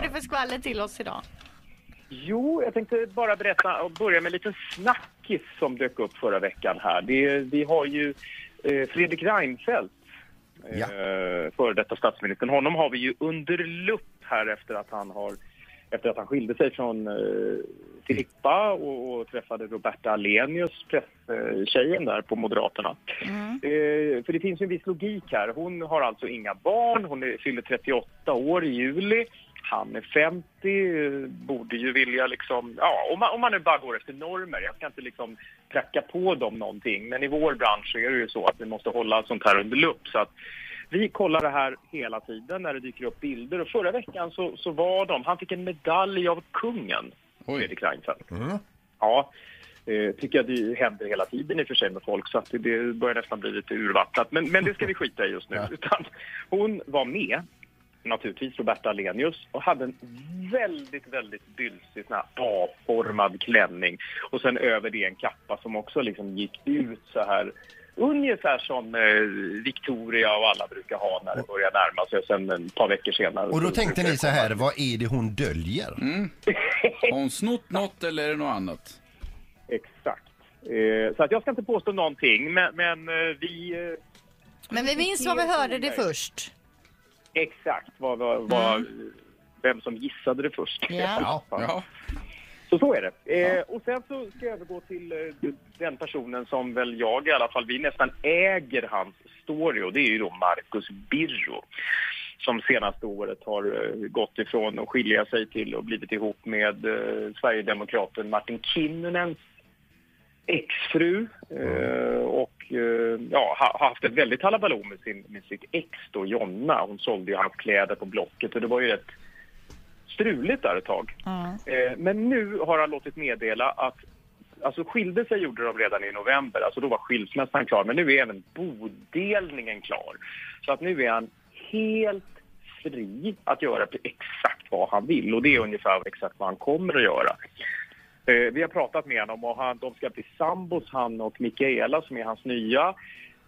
har du för skvaller till oss idag? Jo, jag tänkte bara berätta och börja med en liten snackis som dök upp förra veckan här. Det, vi har ju eh, Fredrik Reinfeldt, Ja. eh, före detta statsministern. Honom har vi ju under lupp här efter att han har efter att han skilde sig från eh, Filippa och, och träffade Roberta Alenius, presstjejen där på Moderaterna. Eh, för det finns ju en viss logik här. Hon har alltså inga barn, hon är, fyller 38 år i juli. Han är 50, eh, borde ju vilja liksom, ja om man, om man nu bara går efter normer. Jag ska inte liksom pracka på dem någonting. Men i vår bransch är det ju så att vi måste hålla sånt här under lupp. Så att vi kollar det här hela tiden när det dyker upp bilder. Och förra veckan så, så var de, han fick en medalj av kungen, Oj. Fredrik Reinfeldt. Ja, eh, tycker jag det händer hela tiden i och för sig med folk så att det, det börjar nästan bli lite urvattnat. Men, men det ska vi skita i just nu. Utan hon var med, naturligtvis Roberta Alenius, och hade en väldigt, väldigt bylsig sån här A-formad klänning. Och sen över det en kappa som också liksom gick ut så här Ungefär som eh, Victoria och alla brukar ha när det börjar närma sig. Och sen ett par veckor senare... Och då tänkte ni så här, vad är det hon döljer? Har hon snott något eller är det något annat? Exakt. Eh, så att jag ska inte påstå någonting, men, men eh, vi... Eh, Men vi minns vad vi hörde det först. Exakt vad, vad, vad, vem som gissade det först. Ja. Ja. Så så är det. Eh, och sen så ska jag övergå till eh, den personen som väl jag i alla fall, vi nästan äger hans story och det är ju då Marcus Birro. Som senaste året har eh, gått ifrån att skilja sig till och blivit ihop med eh, Sverigedemokraten Martin Kinnunens exfru eh, och ja, ha, haft ett väldigt halabaloo med, sin, med sitt ex då, Jonna. Hon sålde ju hans kläder på Blocket och det var ju rätt struligt där ett tag. Eh, men nu har han låtit meddela att Alltså skilde sig gjorde de redan i november, alltså då var skilsmässan klar. Men nu är även bodelningen klar. Så att nu är han helt fri att göra exakt vad han vill. Och det är ungefär exakt vad han kommer att göra. Eh, vi har pratat med honom och han, de ska bli sambos, han och Mikaela som är hans nya.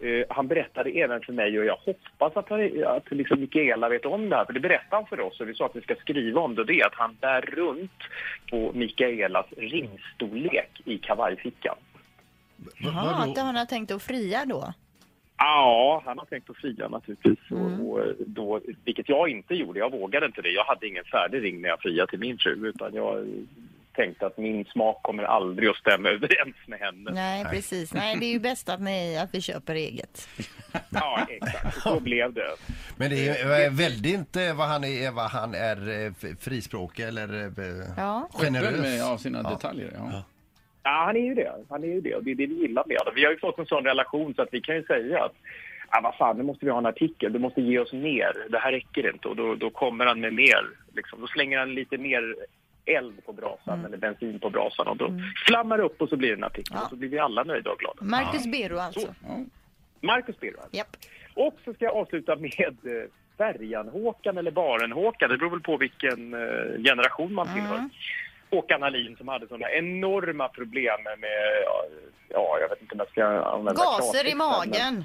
Eh, han berättade även för mig och jag hoppas att, han, att liksom Mikaela vet om det här, för det berättade han för oss och vi sa att vi ska skriva om det. Det är att han bär runt på Mikaelas ringstorlek i kavajfickan. Jaha, att han har tänkt att fria då? Ja, han har tänkt att fria naturligtvis. Och, och då, vilket jag inte gjorde. Jag vågade inte det. Jag hade ingen färdig ring när jag friade till min fru. Utan jag tänkte att min smak kommer aldrig att stämma överens med henne. Nej, precis. Nej, det är ju bäst att, ni, att vi köper eget. Ja, exakt. Så blev det. Men det är väldigt vad han är, vad han är eh, frispråkig eller eh, Ja. Öppen med generös. ja, sina detaljer. Ja. Ja, han är ju det. Han är ju det. Och det är det vi gillar med honom. Vi har ju fått en sån relation så att vi kan ju säga att Ja, vad fan, nu måste vi ha en artikel. Du måste ge oss mer. Det här räcker inte. Och då, då kommer han med mer. Liksom. Då slänger han lite mer eld på brasan eller bensin på brasan och då flammar det upp och så blir det en artikel. Ja. Och så blir vi alla nöjda och glada. Marcus Birro alltså. Marcus Birro. Japp. Och så ska jag avsluta med eh, Färjan-Håkan eller Baren-Håkan. Det beror väl på vilken eh, generation man tillhör. Håkan Hallin som hade sådana enorma problem med, ja, ja, jag vet inte om jag ska använda Gaser i men- magen.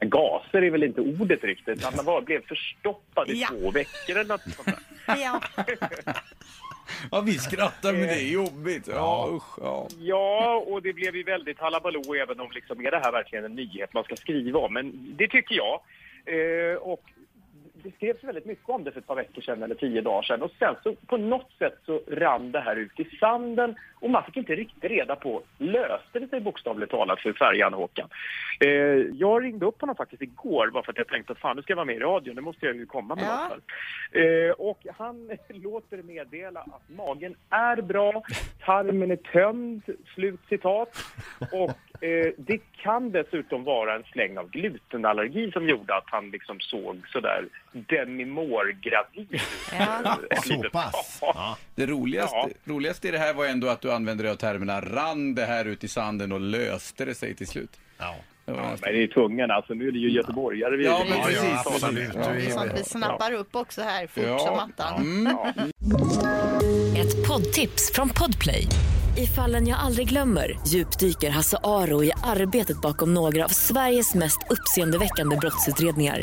Gaser är väl inte ordet riktigt. Han var, blev förstoppad i Ja. två veckor eller något sånt där. Ja. ja, vi skrattar men det är jobbigt. Ja, usch. Ja. Ja, och det blev ju väldigt halabaloo även om liksom, är det här verkligen en nyhet man ska skriva om? Men det tycker jag. Eh, och det skrevs väldigt mycket om det för ett par veckor sedan eller tio dagar sedan och sen så på något sätt så rann det här ut i sanden och man fick inte riktigt reda på, löste det sig bokstavligt talat för färjan Håkan? Eh, jag ringde upp honom faktiskt igår bara för att jag tänkte att fan nu ska jag vara med i radion, det måste jag ju komma med Ja. något. Eh, och han låter meddela att magen är bra, tarmen är tömd, slut citat. Och eh, det kan dessutom vara en släng av glutenallergi som gjorde att han liksom såg sådär Demi Moore-gravid. Ja. Så pass. Ja. Det roligaste, Ja. roligaste i det här var ändå att du använde dig av termerna rann det här ut i sanden och löste det sig till slut. Ja. Ja, men det är tvungen alltså, nu är det ju göteborgare vi Ja, men Ja, precis. ja, absolut. Är sånt vi snappar upp också här fort Ja. som attan. Mm. Ett poddtips från Podplay. I fallen jag aldrig glömmer djupdyker Hasse Aro i arbetet bakom några av Sveriges mest uppseendeväckande brottsutredningar.